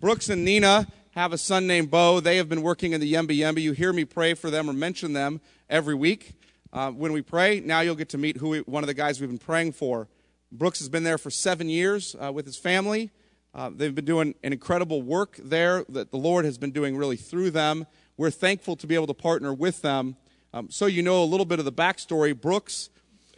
Brooks and Nina have a son named Bo. They have been working in the Yembi Yembi. You hear me pray for them or mention them every week. Uh, when we pray, now you'll get to meet who we, one of the guys we've been praying for. Brooks has been there for seven years uh, with his family. Uh, they've been doing an incredible work there that the Lord has been doing really through them. We're thankful to be able to partner with them. Um, so you know a little bit of the backstory. Brooks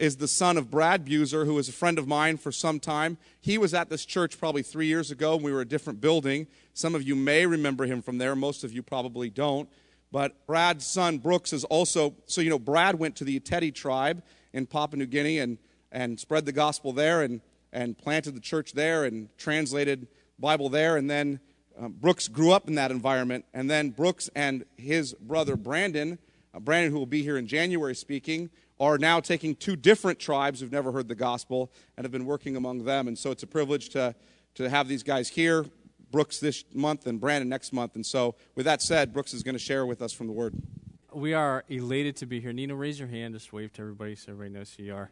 is the son of Brad Buser, who is a friend of mine for some time. He was at this church probably three years ago. We were a different building. Some of you may remember him from there. Most of you probably don't. But Brad's son, Brooks, is also, so you know, Brad went to the Iteri tribe in Papua New Guinea and, and spread the gospel there and, and planted the church there and translated Bible there. And then um, Brooks grew up in that environment. And then Brooks and his brother Brandon, uh, Brandon, who will be here in January speaking, are now taking two different tribes who've never heard the gospel and have been working among them. And so it's a privilege to, to have these guys here, Brooks this month and Brandon next month. And so, with that said, Brooks is going to share with us from the Word. We are elated to be here. Nina, raise your hand. Just wave to everybody so everybody knows who you are.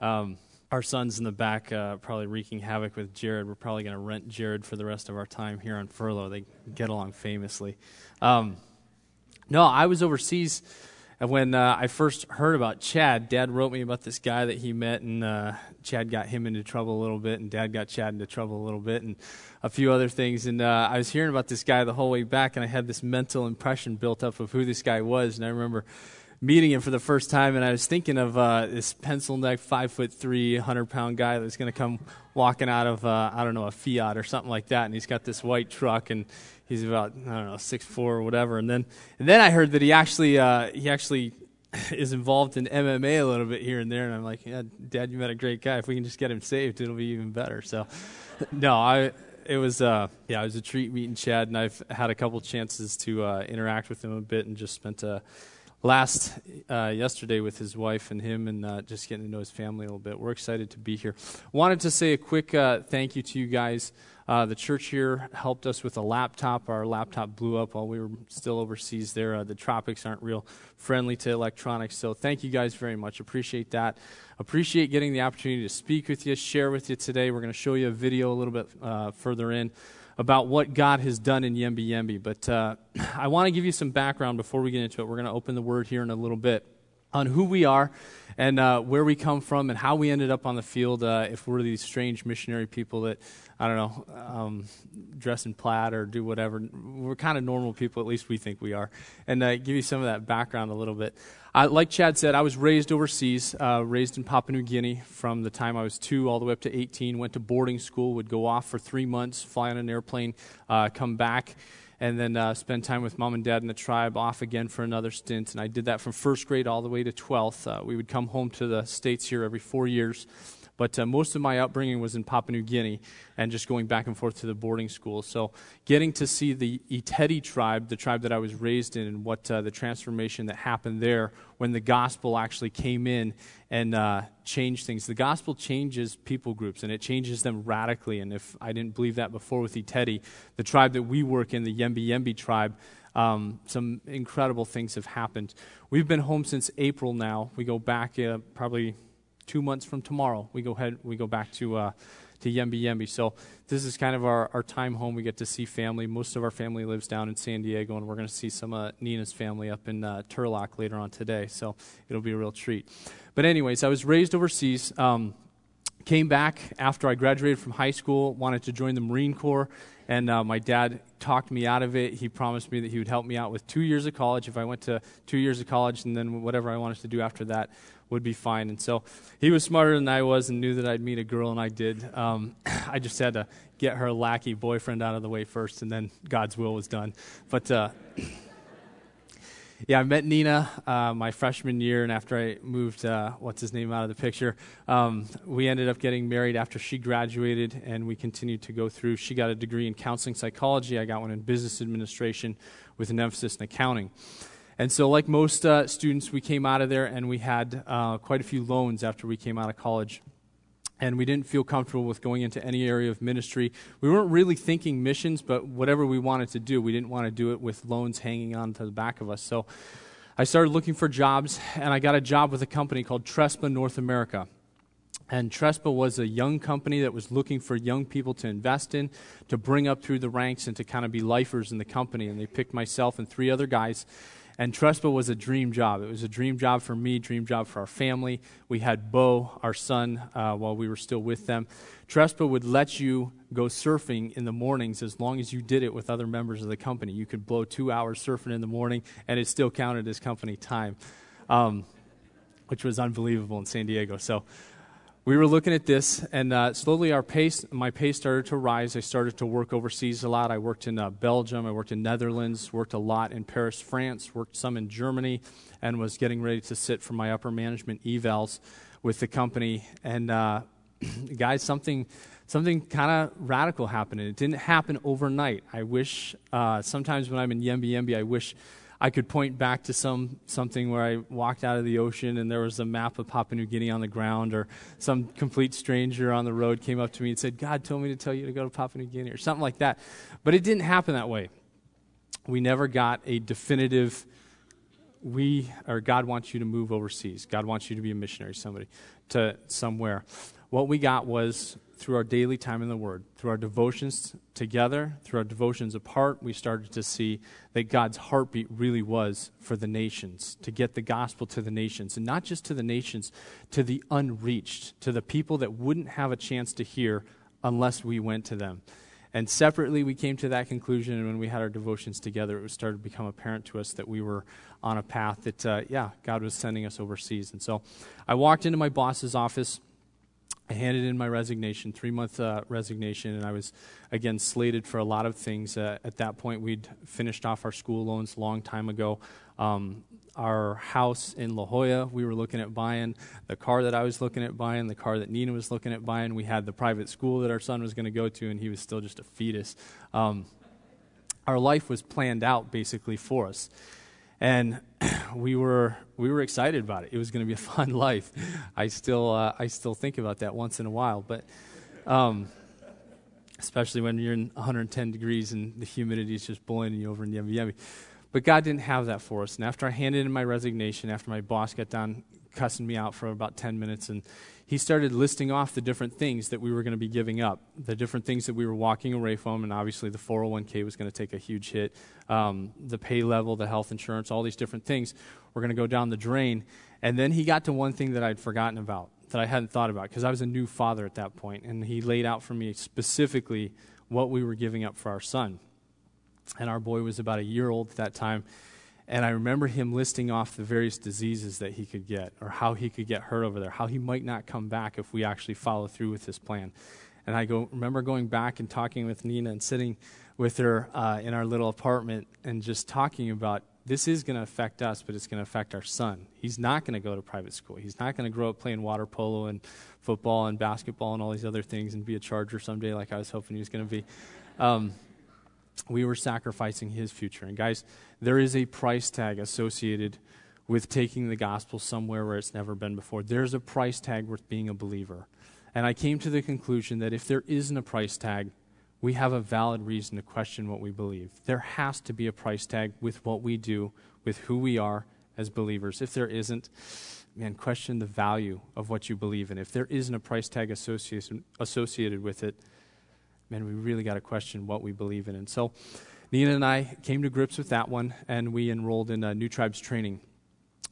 Um, our son's in the back, uh, probably wreaking havoc with Jared. We're probably going to rent Jared for the rest of our time here on furlough. They get along famously. Um, no, I was overseas and when uh, I first heard about Chad, Dad wrote me about this guy that he met, and uh, Chad got him into trouble a little bit, and Dad got Chad into trouble a little bit, and a few other things. And uh, I was hearing about this guy the whole way back, and I had this mental impression built up of who this guy was. And I remember meeting him for the first time, and I was thinking of uh, this pencil neck, five foot three, hundred pound guy that's going to come walking out of uh, I don't know a Fiat or something like that, and he's got this white truck, and he's about I don't know six four or whatever. And then and then I heard that he actually uh, he actually is involved in MMA a little bit here and there, and I'm like, yeah, Dad, you met a great guy. If we can just get him saved, it'll be even better. So, no, I it was uh, yeah, it was a treat meeting Chad, and I've had a couple chances to uh, interact with him a bit, and just spent a last uh, yesterday with his wife and him and uh, just getting to know his family a little bit. We're excited to be here. Wanted to say a quick uh, thank you to you guys. Uh, the church here helped us with a laptop. Our laptop blew up while we were still overseas there. Uh, the tropics aren't real friendly to electronics, so thank you guys very much. Appreciate that. Appreciate getting the opportunity to speak with you, share with you today. We're going to show you a video a little bit uh, further in about what God has done in Yembi Yembi. But uh, I want to give you some background before we get into it. We're going to open the word here in a little bit on who we are and uh, where we come from and how we ended up on the field. Uh, if we're these strange missionary people that, I don't know, um, dress in plaid or do whatever. We're kind of normal people, at least we think we are. And uh, give you some of that background a little bit. Uh, like Chad said, I was raised overseas, uh, raised in Papua New Guinea from the time I was two all the way up to 18. Went to boarding school, would go off for three months, fly on an airplane, uh, come back, and then uh, spend time with mom and dad in the tribe, off again for another stint. And I did that from first grade all the way to 12th. Uh, we would come home to the States here every four years. But uh, most of my upbringing was in Papua New Guinea and just going back and forth to the boarding school. So getting to see the Iteri tribe, the tribe that I was raised in, and what uh, the transformation that happened there when the gospel actually came in and uh, changed things. The gospel changes people groups and it changes them radically. And if I didn't believe that before with Iteri, the tribe that we work in, the Yembi Yembi tribe, um, some incredible things have happened. We've been home since April now. We go back uh, probably two months from tomorrow, we go ahead, we go back to uh, to Yembi Yembi. So this is kind of our, our time home. We get to see family. Most of our family lives down in San Diego, and we're going to see some of uh, Nina's family up in uh, Turlock later on today. So it'll be a real treat. But anyways, I was raised overseas. Um, came back after I graduated from high school. Wanted to join the Marine Corps, and uh, my dad talked me out of it. He promised me that he would help me out with two years of college if I went to two years of college, and then whatever I wanted to do after that would be fine. And so he was smarter than I was and knew that I'd meet a girl, and I did. Um, I just had to get her lackey boyfriend out of the way first, and then God's will was done. But uh, yeah, I met Nina uh, my freshman year, and after I moved, uh, what's his name, out of the picture, um, we ended up getting married after she graduated, and we continued to go through. She got a degree in counseling psychology, I got one in business administration with an emphasis in accounting. And so, like most uh, students, we came out of there and we had uh, quite a few loans after we came out of college. And we didn't feel comfortable with going into any area of ministry. We weren't really thinking missions, but whatever we wanted to do, we didn't want to do it with loans hanging on to the back of us. So I started looking for jobs, and I got a job with a company called Trespa North America. And Trespa was a young company that was looking for young people to invest in, to bring up through the ranks, and to kind of be lifers in the company. And they picked myself and three other guys. And Trespa was a dream job. It was a dream job for me, dream job for our family. We had Bo, our son, uh, while we were still with them. Trespa would let you go surfing in the mornings as long as you did it with other members of the company. You could blow two hours surfing in the morning, and it still counted as company time, um, which was unbelievable in San Diego. So we were looking at this, and uh, slowly our pace, my pace started to rise. I started to work overseas a lot. I worked in uh, Belgium, I worked in Netherlands, worked a lot in Paris, France, worked some in Germany, and was getting ready to sit for my upper management evals with the company. And uh, guys, something something kind of radical happened, it didn't happen overnight. I wish uh, sometimes when I'm in Yembi Yembi, I wish I could point back to some something where I walked out of the ocean and there was a map of Papua New Guinea on the ground, or some complete stranger on the road came up to me and said, "God told me to tell you to go to Papua New Guinea," or something like that. But it didn't happen that way. We never got a definitive. We or God wants you to move overseas. God wants you to be a missionary, somebody to somewhere. What we got was through our daily time in the Word, through our devotions together, through our devotions apart, we started to see that God's heartbeat really was for the nations, to get the gospel to the nations, and not just to the nations, to the unreached, to the people that wouldn't have a chance to hear unless we went to them. And separately, we came to that conclusion, and when we had our devotions together, it started to become apparent to us that we were on a path that, uh, yeah, God was sending us overseas. And so I walked into my boss's office I handed in my resignation, three month uh, resignation, and I was again slated for a lot of things. Uh, at that point, we'd finished off our school loans a long time ago. Um, our house in La Jolla, we were looking at buying. The car that I was looking at buying, the car that Nina was looking at buying. We had the private school that our son was going to go to, and he was still just a fetus. Um, our life was planned out basically for us and we were we were excited about it. It was going to be a fun life. I still uh, I still think about that once in a while, but um, especially when you're in 110 degrees and the humidity is just boiling you over in Yembi Yembi. But God didn't have that for us. And after I handed in my resignation, after my boss got done cussing me out for about 10 minutes and he started listing off the different things that we were going to be giving up, the different things that we were walking away from, and obviously the 401k was going to take a huge hit, um, the pay level, the health insurance, all these different things were going to go down the drain. And then he got to one thing that I'd forgotten about, that I hadn't thought about, because I was a new father at that point, and he laid out for me specifically what we were giving up for our son. And our boy was about a year old at that time. And I remember him listing off the various diseases that he could get, or how he could get hurt over there, how he might not come back if we actually follow through with this plan. And I go, remember going back and talking with Nina and sitting with her uh, in our little apartment and just talking about this is going to affect us, but it's going to affect our son. He's not going to go to private school. He's not going to grow up playing water polo and football and basketball and all these other things and be a Charger someday, like I was hoping he was going to be. Um, we were sacrificing his future. And guys, there is a price tag associated with taking the gospel somewhere where it's never been before. There's a price tag worth being a believer. And I came to the conclusion that if there isn't a price tag, we have a valid reason to question what we believe. There has to be a price tag with what we do, with who we are as believers. If there isn't, man, question the value of what you believe in. If there isn't a price tag associated, associated with it, man, we really got to question what we believe in. And so Nina and I came to grips with that one, and we enrolled in uh, New Tribes training.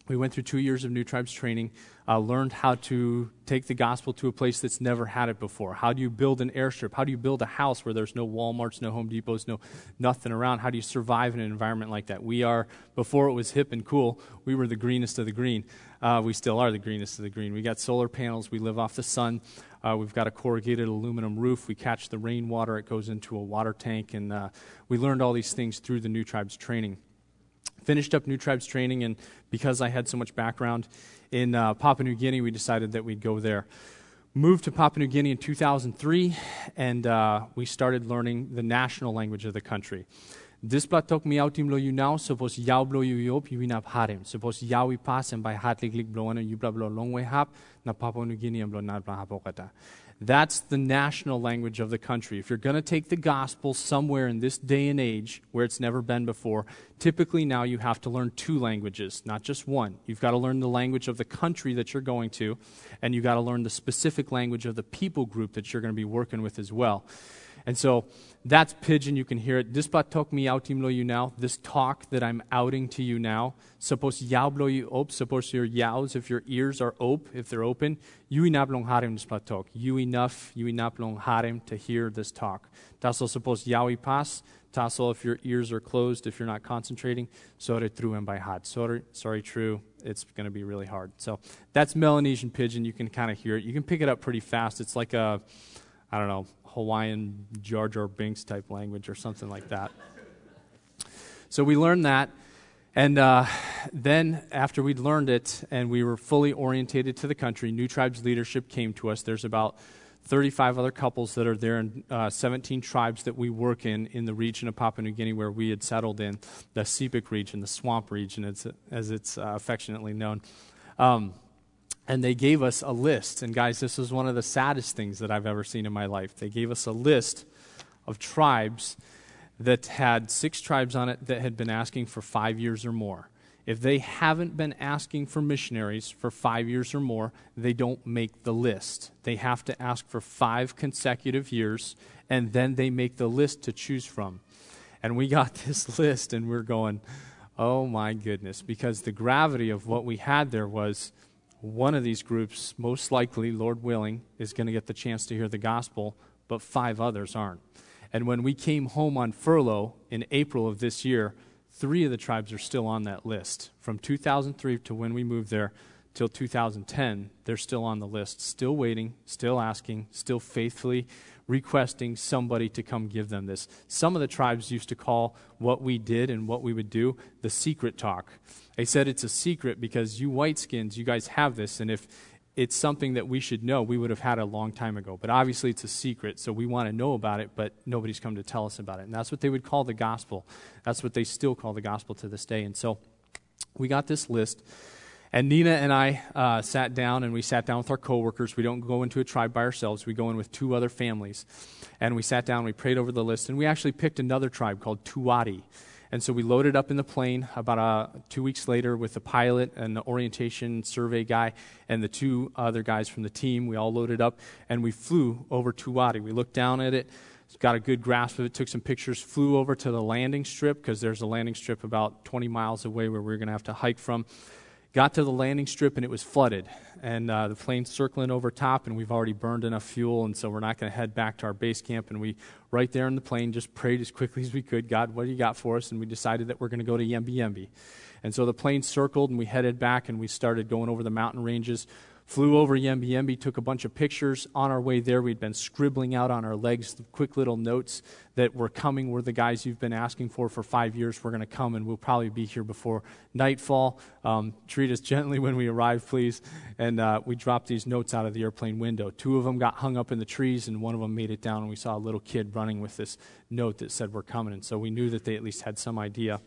We went through two years of New Tribes training, uh, learned how to take the gospel to a place that's never had it before. How do you build an airstrip? How do you build a house where there's no Walmarts, no Home Depots, no nothing around? How do you survive in an environment like that? We are, before it was hip and cool, we were the greenest of the green. Uh, we still are the greenest of the green. We got solar panels. We live off the sun. Uh, we've got a corrugated aluminum roof. We catch the rainwater. It goes into a water tank. And uh, we learned all these things through the New Tribes training. Finished up New Tribes training, and because I had so much background in uh, Papua New Guinea, we decided that we'd go there. Moved to Papua New Guinea in 2003, and uh, we started learning the national language of the country. Displatok miautim lo now. suppose yau blo you yop yuinap harem. Suppose yawi pass and by hatlik lik blo wana yubla blo way hap na Papua New Guinea blo na bla hapokata. That's the national language of the country. If you're going to take the gospel somewhere in this day and age where it's never been before, typically now you have to learn two languages, not just one. You've got to learn the language of the country that you're going to, and you've got to learn the specific language of the people group that you're going to be working with as well. And so that's pidgin. You can hear it. This batok mi outim lo you now. This talk that I'm outing to you now. Suppose yaublo you op. Suppose your yaus, if your ears are op, if they're open. You inap long harim this batok. You enough, you inap long harim to hear this talk. Taso suppose yaui pas. Tasso, if your ears are closed, if you're not concentrating, sorry true and by had. Sorry, sorry, true. It's going to be really hard. So that's Melanesian pidgin. You can kind of hear it. You can pick it up pretty fast. It's like a, I don't know, Hawaiian Jar Jar Binks type language or something like that. So we learned that. And uh, then, after we'd learned it and we were fully orientated to the country, New Tribes leadership came to us. There's about 35 other couples that are there and uh, 17 tribes that we work in in the region of Papua New Guinea where we had settled in, the Sepik region, the swamp region, as, as it's uh, affectionately known. Um, and they gave us a list. And guys, this was one of the saddest things that I've ever seen in my life. They gave us a list of tribes that had six tribes on it that had been asking for five years or more. If they haven't been asking for missionaries for five years or more, they don't make the list. They have to ask for five consecutive years, and then they make the list to choose from. And we got this list, and we're going, oh my goodness, because the gravity of what we had there was one of these groups, most likely, Lord willing, is going to get the chance to hear the gospel, but five others aren't. And when we came home on furlough in April of this year, three of the tribes are still on that list. From 2003 to when we moved there till 2010, they're still on the list, still waiting, still asking, still faithfully requesting somebody to come give them this. Some of the tribes used to call what we did and what we would do the secret talk. They said it's a secret because you whiteskins, you guys have this, and if it's something that we should know, we would have had a long time ago. But obviously, it's a secret, so we want to know about it, but nobody's come to tell us about it. And that's what they would call the gospel. That's what they still call the gospel to this day. And so we got this list. And Nina and I uh, sat down, and we sat down with our coworkers. We don't go into a tribe by ourselves. We go in with two other families. And we sat down, we prayed over the list, and we actually picked another tribe called Tuati. And so we loaded up in the plane about uh, two weeks later with the pilot and the orientation survey guy and the two other guys from the team. We all loaded up, and we flew over Tuati. We looked down at it got a good grasp of it, took some pictures, flew over to the landing strip because there's a landing strip about 20 miles away where we are going to have to hike from. Got to the landing strip and it was flooded. And uh, the plane's circling over top, and we've already burned enough fuel, and so we're not going to head back to our base camp. And we, right there in the plane, just prayed as quickly as we could God, what do you got for us? And we decided that we're going to go to Yembi Yembi. And so the plane circled, and we headed back, and we started going over the mountain ranges Flew over Yembi took a bunch of pictures. On our way there, we'd been scribbling out on our legs quick little notes that we're coming. We're the guys you've been asking for for five years. We're going to come, and we'll probably be here before nightfall. Um, treat us gently when we arrive, please. And uh, we dropped these notes out of the airplane window. Two of them got hung up in the trees, and one of them made it down, and we saw a little kid running with this note that said, We're coming. And so we knew that they at least had some idea.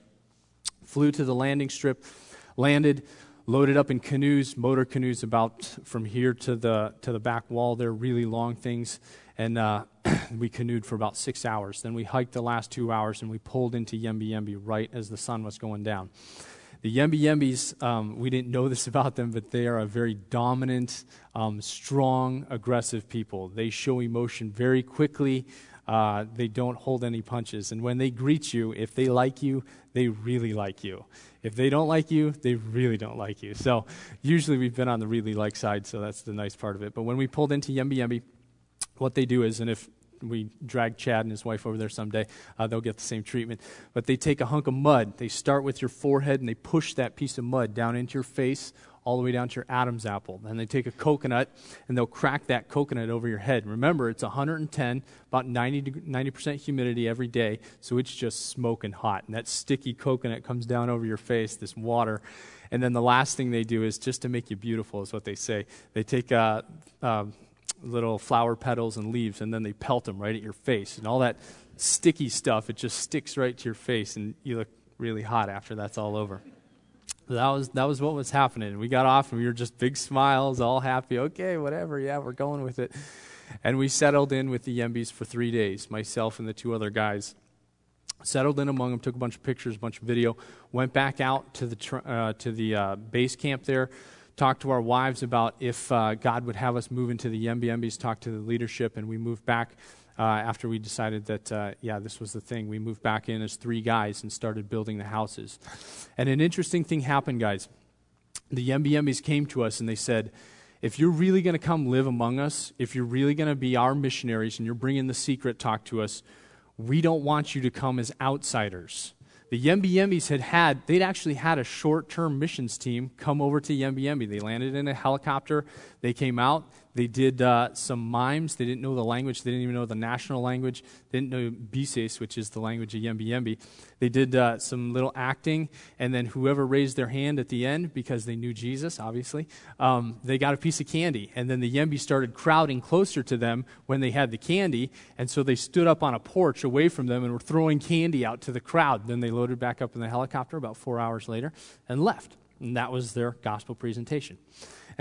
Flew to the landing strip, landed loaded up in canoes, motor canoes, about from here to the to the back wall. They're really long things, and uh, we canoed for about six hours. Then we hiked the last two hours, and we pulled into Yembi Yembi right as the sun was going down. The Yembi Yembis, um, we didn't know this about them, but they are a very dominant, um, strong, aggressive people. They show emotion very quickly. Uh, they don't hold any punches. And when they greet you, if they like you, they really like you. If they don't like you, they really don't like you. So usually we've been on the really like side, so that's the nice part of it. But when we pulled into Yembi Yembi, what they do is, and if we drag Chad and his wife over there someday, uh, they'll get the same treatment. But they take a hunk of mud, they start with your forehead, and they push that piece of mud down into your face all the way down to your Adam's apple. And they take a coconut and they'll crack that coconut over your head. Remember, it's 110, about 90, 90% humidity every day, so it's just smoking hot. And that sticky coconut comes down over your face, this water. And then the last thing they do is just to make you beautiful, is what they say. They take uh, uh, little flower petals and leaves and then they pelt them right at your face. And all that sticky stuff, it just sticks right to your face, and you look really hot after that's all over that was that was what was happening. We got off and we were just big smiles, all happy. Okay, whatever. Yeah, we're going with it. And we settled in with the Yembis for three days, myself and the two other guys. Settled in among them, took a bunch of pictures, a bunch of video, went back out to the, uh, to the uh, base camp there, talked to our wives about if uh, God would have us move into the Yembi Yembis, talked to the leadership, and we moved back uh, after we decided that, uh, yeah, this was the thing. We moved back in as three guys and started building the houses. And an interesting thing happened, guys. The Yembi came to us and they said, if you're really going to come live among us, if you're really going to be our missionaries and you're bringing the secret talk to us, we don't want you to come as outsiders. The Yembis had had, they'd actually had a short term missions team come over to Yembi. They landed in a helicopter. They came out. They did uh, some mimes. They didn't know the language. They didn't even know the national language. They didn't know Bisis, which is the language of Yembi Yembi. They did uh, some little acting, and then whoever raised their hand at the end, because they knew Jesus, obviously, um, they got a piece of candy. And then the Yembi started crowding closer to them when they had the candy, and so they stood up on a porch away from them and were throwing candy out to the crowd. Then they loaded back up in the helicopter about four hours later and left. And that was their gospel presentation.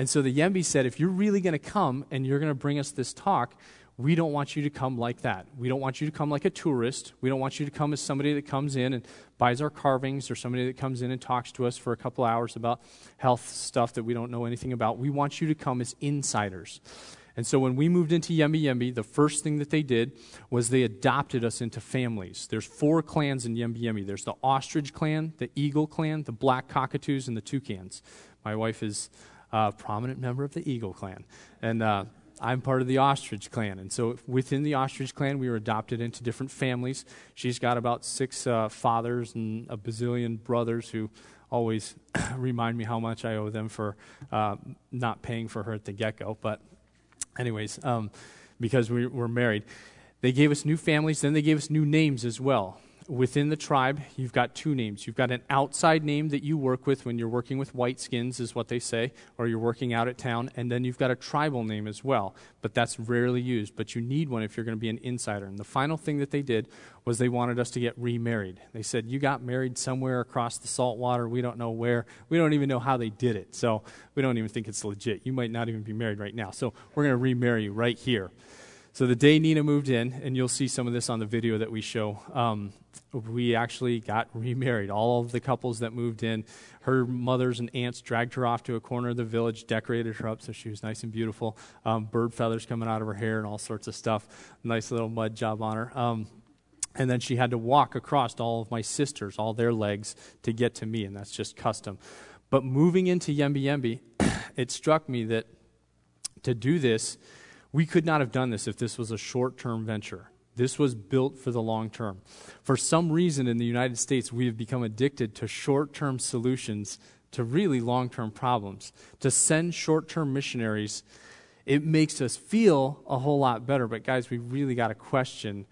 And so the Yembi said, if you're really going to come and you're going to bring us this talk, we don't want you to come like that. We don't want you to come like a tourist. We don't want you to come as somebody that comes in and buys our carvings or somebody that comes in and talks to us for a couple hours about health stuff that we don't know anything about. We want you to come as insiders. And so when we moved into Yembi Yembi, the first thing that they did was they adopted us into families. There's four clans in Yembi Yembi. There's the ostrich clan, the eagle clan, the black cockatoos, and the toucans. My wife is a prominent member of the Eagle clan. And uh, I'm part of the Ostrich clan. And so within the Ostrich clan, we were adopted into different families. She's got about six uh, fathers and a bazillion brothers who always remind me how much I owe them for uh, not paying for her at the get go. But, anyways, um, because we were married, they gave us new families, then they gave us new names as well within the tribe, you've got two names. You've got an outside name that you work with when you're working with white skins, is what they say, or you're working out at town, and then you've got a tribal name as well, but that's rarely used. But you need one if you're going to be an insider. And the final thing that they did was they wanted us to get remarried. They said, You got married somewhere across the salt water. We don't know where. We don't even know how they did it. So we don't even think it's legit. You might not even be married right now. So we're going to remarry you right here. So the day Nina moved in, and you'll see some of this on the video that we show, um, we actually got remarried. All of the couples that moved in, her mothers and aunts dragged her off to a corner of the village, decorated her up so she was nice and beautiful. Um, bird feathers coming out of her hair and all sorts of stuff. Nice little mud job on her. Um, and then she had to walk across all of my sisters, all their legs, to get to me, and that's just custom. But moving into Yembi Yembi, it struck me that to do this, we could not have done this if this was a short term venture. This was built for the long term. For some reason in the United States, we have become addicted to short term solutions to really long term problems. To send short term missionaries, it makes us feel a whole lot better. But, guys, we really got to question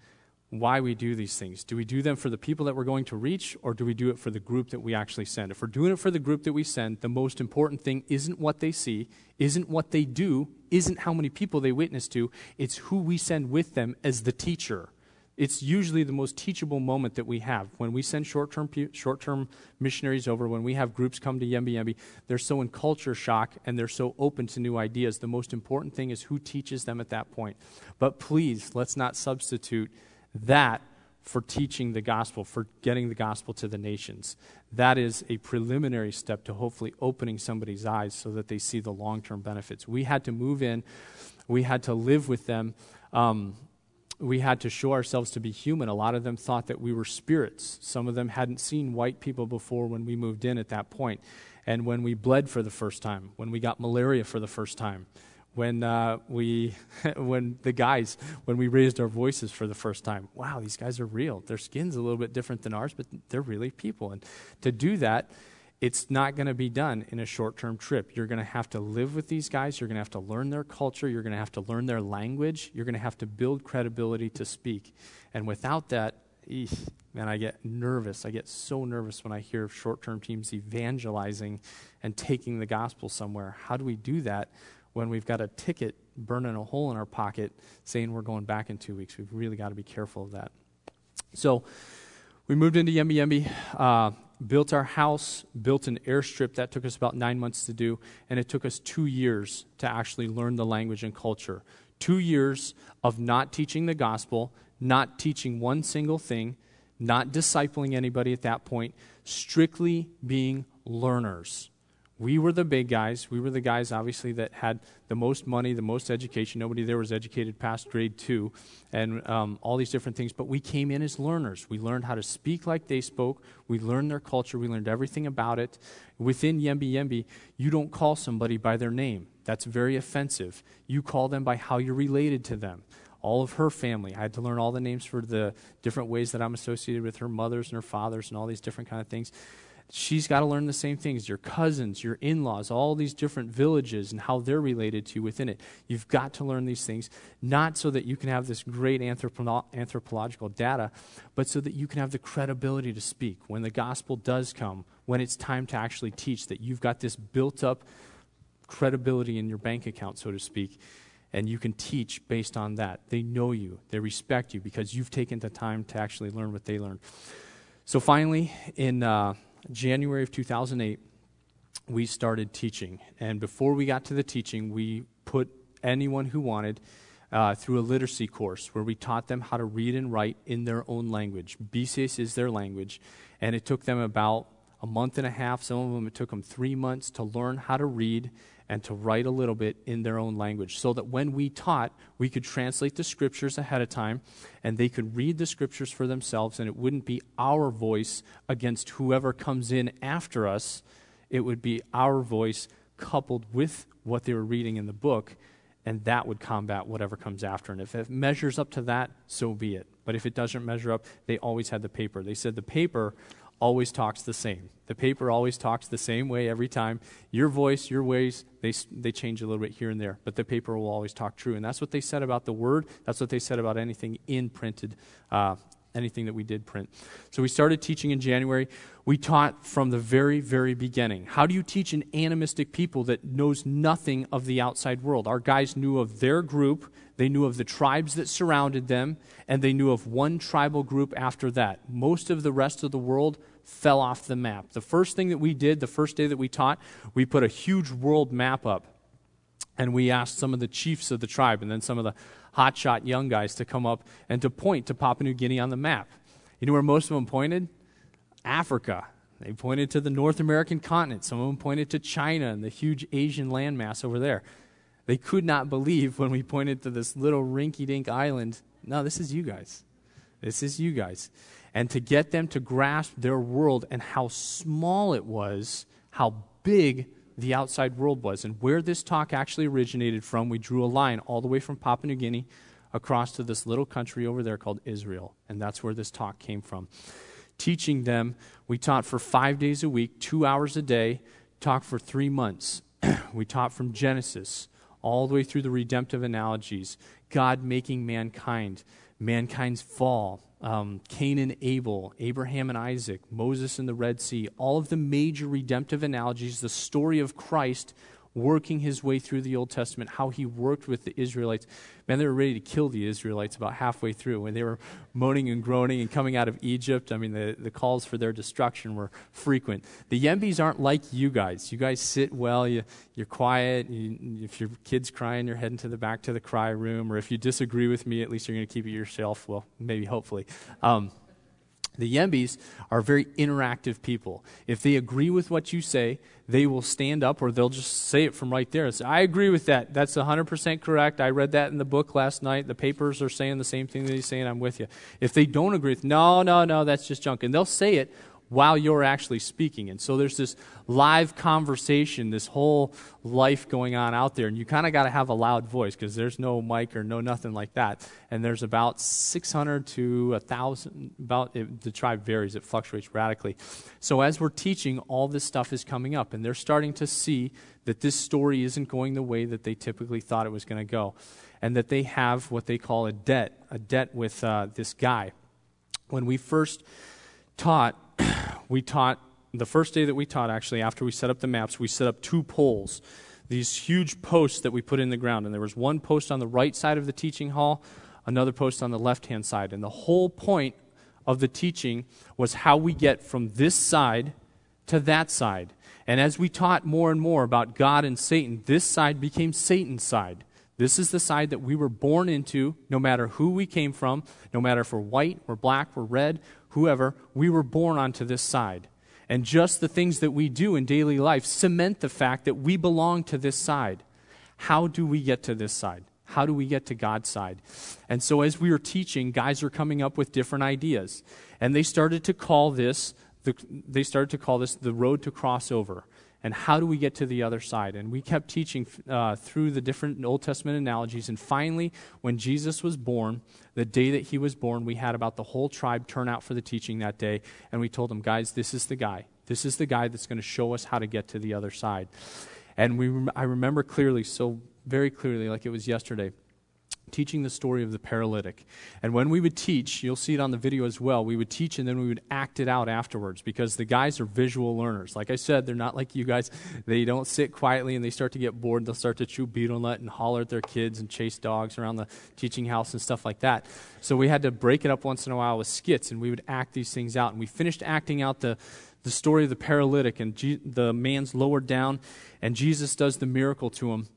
why we do these things. Do we do them for the people that we're going to reach, or do we do it for the group that we actually send? If we're doing it for the group that we send, the most important thing isn't what they see, isn't what they do, isn't how many people they witness to, it's who we send with them as the teacher. It's usually the most teachable moment that we have. When we send short term short term missionaries over, when we have groups come to Yembi Yembi, they're so in culture shock and they're so open to new ideas. The most important thing is who teaches them at that point. But please, let's not substitute that for teaching the gospel, for getting the gospel to the nations. That is a preliminary step to hopefully opening somebody's eyes so that they see the long term benefits. We had to move in, we had to live with them. Um, we had to show ourselves to be human. A lot of them thought that we were spirits. Some of them hadn't seen white people before when we moved in at that point. And when we bled for the first time, when we got malaria for the first time, when uh, we when the guys when we raised our voices for the first time wow these guys are real. Their skin's a little bit different than ours but they're really people. And to do that it's not going to be done in a short-term trip. You're going to have to live with these guys. You're going to have to learn their culture. You're going to have to learn their language. You're going to have to build credibility to speak. And without that eesh, man i get nervous. I get so nervous when i hear of short-term teams evangelizing and taking the gospel somewhere. How do we do that when we've got a ticket burning a hole in our pocket saying we're going back in two weeks. We've really got to be careful of that. So we moved into Yembi Yembi, uh, built our house, built an airstrip. That took us about nine months to do, and it took us two years to actually learn the language and culture. Two years of not teaching the gospel, not teaching one single thing, not discipling anybody at that point, strictly being learners. We were the big guys. We were the guys, obviously, that had the most money, the most education. Nobody there was educated past grade two, and um, all these different things. But we came in as learners. We learned how to speak like they spoke. We learned their culture. We learned everything about it. Within Yembi Yembi, you don't call somebody by their name. That's very offensive. You call them by how you're related to them all of her family. I had to learn all the names for the different ways that I'm associated with her mothers and her fathers and all these different kind of things she's got to learn the same things your cousins, your in laws, all these different villages and how they're related to you within it. You've got to learn these things, not so that you can have this great anthropo- anthropological data, but so that you can have the credibility to speak when the gospel does come, when it's time to actually teach, that you've got this built up credibility in your bank account, so to speak. And you can teach based on that. They know you, they respect you because you've taken the time to actually learn what they learned. So finally, in uh, January of 2008, we started teaching. And before we got to the teaching, we put anyone who wanted uh, through a literacy course where we taught them how to read and write in their own language. Bisis is their language. And it took them about a month and a half. Some of them, it took them three months to learn how to read and to write a little bit in their own language so that when we taught, we could translate the scriptures ahead of time and they could read the scriptures for themselves and it wouldn't be our voice against whoever comes in after us. It would be our voice coupled with what they were reading in the book and that would combat whatever comes after. And if it measures up to that, so be it. But if it doesn't measure up, they always had the paper. They said the paper always talks the same. The paper always talks the same way every time. Your voice, your ways, they, they change a little bit here and there, but the paper will always talk true. And that's what they said about the Word. That's what they said about anything in printed, uh, anything that we did print. So we started teaching in January. We taught from the very, very beginning. How do you teach an animistic people that knows nothing of the outside world? Our guys knew of their group, they knew of the tribes that surrounded them, and they knew of one tribal group after that. Most of the rest of the world fell off the map. The first thing that we did, the first day that we taught, we put a huge world map up. And we asked some of the chiefs of the tribe and then some of the hotshot young guys to come up and to point to Papua New Guinea on the map. You know where most of them pointed? Africa. They pointed to the North American continent. Some of them pointed to China and the huge Asian landmass over there. They could not believe when we pointed to this little rinky dink island. No, this is you guys. This is you guys and to get them to grasp their world and how small it was, how big the outside world was. And where this talk actually originated from, we drew a line all the way from Papua New Guinea across to this little country over there called Israel. And that's where this talk came from. Teaching them, we taught for five days a week, two hours a day, taught for three months. we taught from Genesis all the way through the redemptive analogies, God making mankind, mankind's fall, um, Cain and Abel, Abraham and Isaac, Moses and the Red Sea, all of the major redemptive analogies, the story of Christ working his way through the Old Testament, how he worked with the Israelites. Man, they were ready to kill the Israelites about halfway through when they were moaning and groaning and coming out of Egypt. I mean, the, the calls for their destruction were frequent. The Yembis aren't like you guys. You guys sit well, you, you're quiet. You, if your kid's crying, you're heading to the back to the cry room. Or if you disagree with me, at least you're going to keep it yourself. Well, maybe, hopefully. Um, the Yembis are very interactive people. If they agree with what you say, they will stand up or they'll just say it from right there. Say, I agree with that. That's 100% correct. I read that in the book last night. The papers are saying the same thing that he's saying. I'm with you. If they don't agree with, no, no, no, that's just junk. And they'll say it while you're actually speaking. And so there's this live conversation, this whole life going on out there. And you kind of got to have a loud voice because there's no mic or no nothing like that. And there's about 600 to 1,000, about it, the tribe varies, it fluctuates radically. So as we're teaching, all this stuff is coming up. And they're starting to see that this story isn't going the way that they typically thought it was going to go. And that they have what they call a debt, a debt with uh, this guy. When we first taught, we taught, the first day that we taught, actually, after we set up the maps, we set up two poles, these huge posts that we put in the ground. And there was one post on the right side of the teaching hall, another post on the left hand side. And the whole point of the teaching was how we get from this side to that side. And as we taught more and more about God and Satan, this side became Satan's side. This is the side that we were born into, no matter who we came from, no matter if we're white, we're black, we're red, whoever, we were born onto this side. And just the things that we do in daily life cement the fact that we belong to this side. How do we get to this side? How do we get to God's side? And so, as we were teaching, guys are coming up with different ideas. And they started to call this, the, they started to call this the road to crossover and how do we get to the other side? And we kept teaching uh, through the different Old Testament analogies. And finally, when Jesus was born, the day that he was born, we had about the whole tribe turn out for the teaching that day. And we told them, guys, this is the guy. This is the guy that's going to show us how to get to the other side. And we, I remember clearly, so very clearly, like it was yesterday teaching the story of the paralytic. And when we would teach, you'll see it on the video as well, we would teach and then we would act it out afterwards because the guys are visual learners. Like I said, they're not like you guys. They don't sit quietly and they start to get bored. They'll start to chew betel nut and holler at their kids and chase dogs around the teaching house and stuff like that. So we had to break it up once in a while with skits and we would act these things out. And we finished acting out the the story of the paralytic and G- the man's lowered down and Jesus does the miracle to him.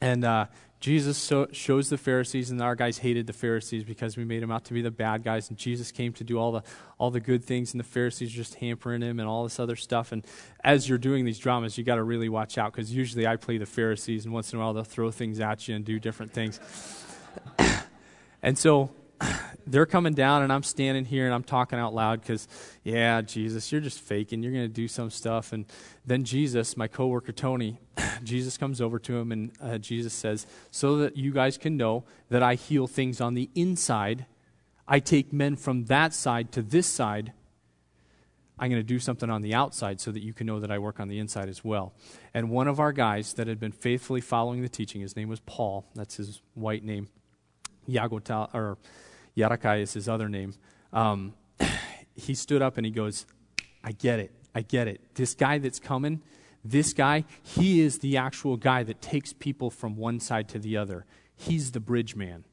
And uh, Jesus so, shows the Pharisees, and our guys hated the Pharisees because we made them out to be the bad guys. And Jesus came to do all the all the good things, and the Pharisees just hampering him and all this other stuff. And as you're doing these dramas, you got to really watch out because usually I play the Pharisees, and once in a while they'll throw things at you and do different things. and so they're coming down, and I'm standing here and I'm talking out loud because, yeah, Jesus, you're just faking. You're going to do some stuff. And then Jesus, my coworker Tony, Jesus comes over to him and uh, Jesus says, So that you guys can know that I heal things on the inside, I take men from that side to this side. I'm going to do something on the outside so that you can know that I work on the inside as well. And one of our guys that had been faithfully following the teaching, his name was Paul, that's his white name. Yagota, or Yarakai is his other name. Um, he stood up and he goes, I get it. I get it. This guy that's coming, this guy, he is the actual guy that takes people from one side to the other. He's the bridge man.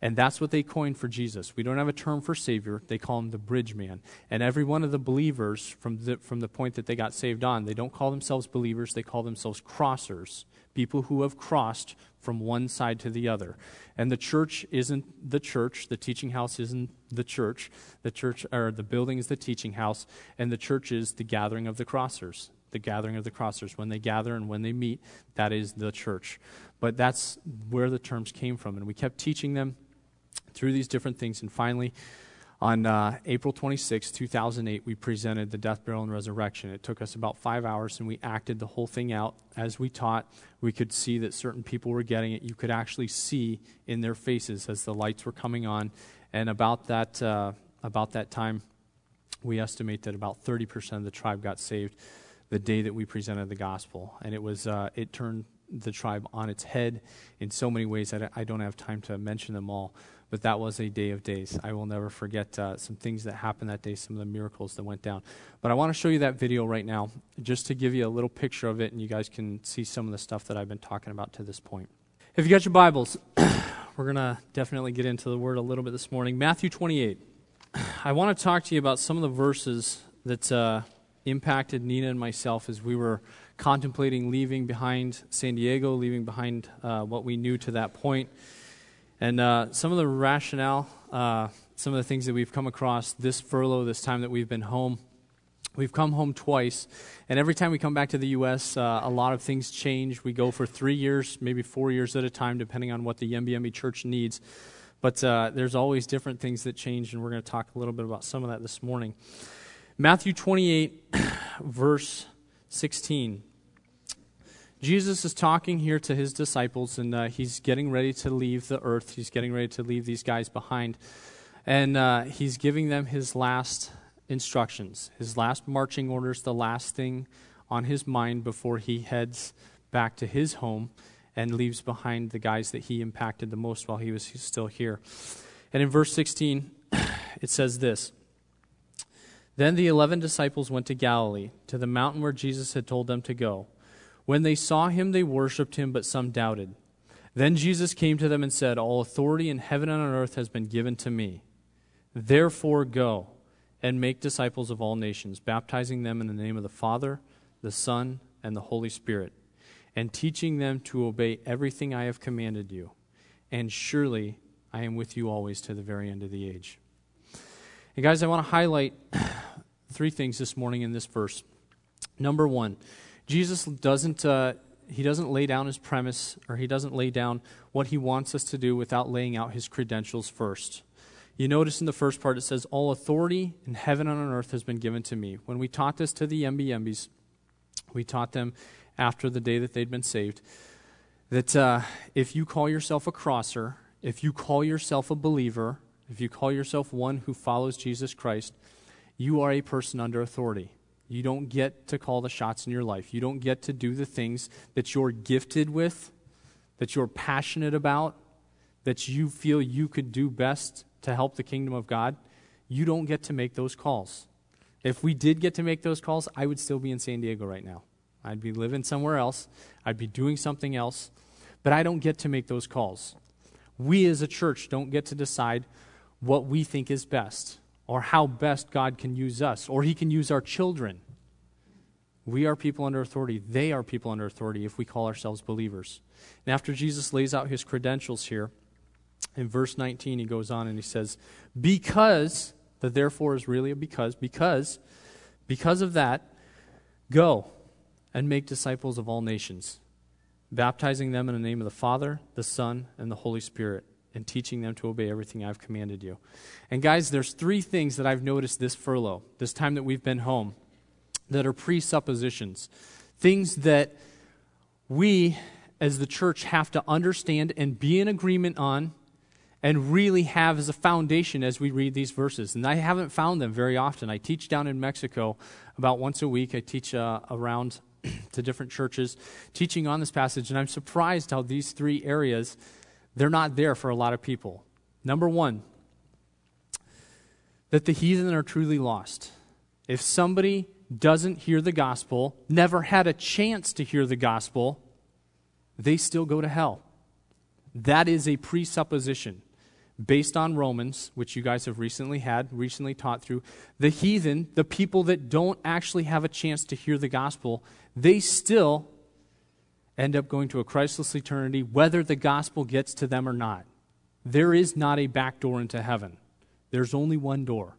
And that's what they coined for Jesus. We don't have a term for Savior. They call him the bridge man. And every one of the believers, from the, from the point that they got saved on, they don't call themselves believers, they call themselves crossers people who have crossed from one side to the other. And the church isn't the church, the teaching house isn't the church. The church or the building is the teaching house, and the church is the gathering of the crossers. The gathering of the crossers. When they gather and when they meet, that is the church. But that's where the terms came from. And we kept teaching them through these different things. And finally, on uh, April 26, 2008, we presented the death, burial, and resurrection. It took us about five hours, and we acted the whole thing out as we taught. We could see that certain people were getting it. You could actually see in their faces as the lights were coming on. And about that, uh, about that time, we estimate that about 30% of the tribe got saved the day that we presented the gospel. And it was uh, it turned the tribe on its head in so many ways that I don't have time to mention them all but that was a day of days. I will never forget uh, some things that happened that day, some of the miracles that went down. But I want to show you that video right now, just to give you a little picture of it, and you guys can see some of the stuff that I've been talking about to this point. If you got your Bibles, we're going to definitely get into the Word a little bit this morning. Matthew 28. I want to talk to you about some of the verses that uh, impacted Nina and myself as we were contemplating leaving behind San Diego, leaving behind uh, what we knew to that point and uh, some of the rationale, uh, some of the things that we've come across this furlough, this time that we've been home. We've come home twice, and every time we come back to the U.S., uh, a lot of things change. We go for three years, maybe four years at a time, depending on what the Yembi church needs. But uh, there's always different things that change, and we're going to talk a little bit about some of that this morning. Matthew 28, verse 16. Jesus is talking here to his disciples, and uh, he's getting ready to leave the earth. He's getting ready to leave these guys behind. And uh, he's giving them his last instructions, his last marching orders, the last thing on his mind before he heads back to his home and leaves behind the guys that he impacted the most while he was still here. And in verse 16, it says this Then the eleven disciples went to Galilee, to the mountain where Jesus had told them to go. When they saw him, they worshipped him, but some doubted. Then Jesus came to them and said, All authority in heaven and on earth has been given to me. Therefore, go and make disciples of all nations, baptizing them in the name of the Father, the Son, and the Holy Spirit, and teaching them to obey everything I have commanded you. And surely I am with you always to the very end of the age. And guys, I want to highlight three things this morning in this verse. Number one, Jesus doesn't. Uh, he doesn't lay down his premise or he doesn't lay down what he wants us to do without laying out his credentials first. You notice in the first part it says, All authority in heaven and on earth has been given to me. When we taught this to the Yembi Yembis, we taught them after the day that they'd been saved that uh, if you call yourself a crosser, if you call yourself a believer, if you call yourself one who follows Jesus Christ, you are a person under authority. You don't get to call the shots in your life. You don't get to do the things that you're gifted with, that you're passionate about, that you feel you could do best to help the kingdom of God. You don't get to make those calls. If we did get to make those calls, I would still be in San Diego right now. I'd be living somewhere else. I'd be doing something else. But I don't get to make those calls. We as a church don't get to decide what we think is best or how best God can use us, or He can use our children. We are people under authority. They are people under authority if we call ourselves believers. And after Jesus lays out His credentials here, in verse 19, he goes on and he says, Because, the therefore is really a because, because, because of that, go and make disciples of all nations, baptizing them in the name of the Father, the Son, and the Holy Spirit and teaching them to obey everything I've commanded you. And guys, there's three things that I've noticed this furlough, this time that we've been home, that are presuppositions. Things that we as the church have to understand and be in agreement on and really have as a foundation as we read these verses. And I haven't found them very often. I teach down in Mexico about once a week. I teach uh, around to different churches teaching on this passage, and I'm surprised how these three areas they're not there for a lot of people. Number one, that the heathen are truly lost. If somebody doesn't hear the gospel, never had a chance to hear the gospel, they still go to hell. That is a presupposition based on Romans, which you guys have recently had, recently taught through. The heathen, the people that don't actually have a chance to hear the gospel, they still end up going to a Christless eternity, whether the gospel gets to them or not. There is not a back door into heaven, there's only one door,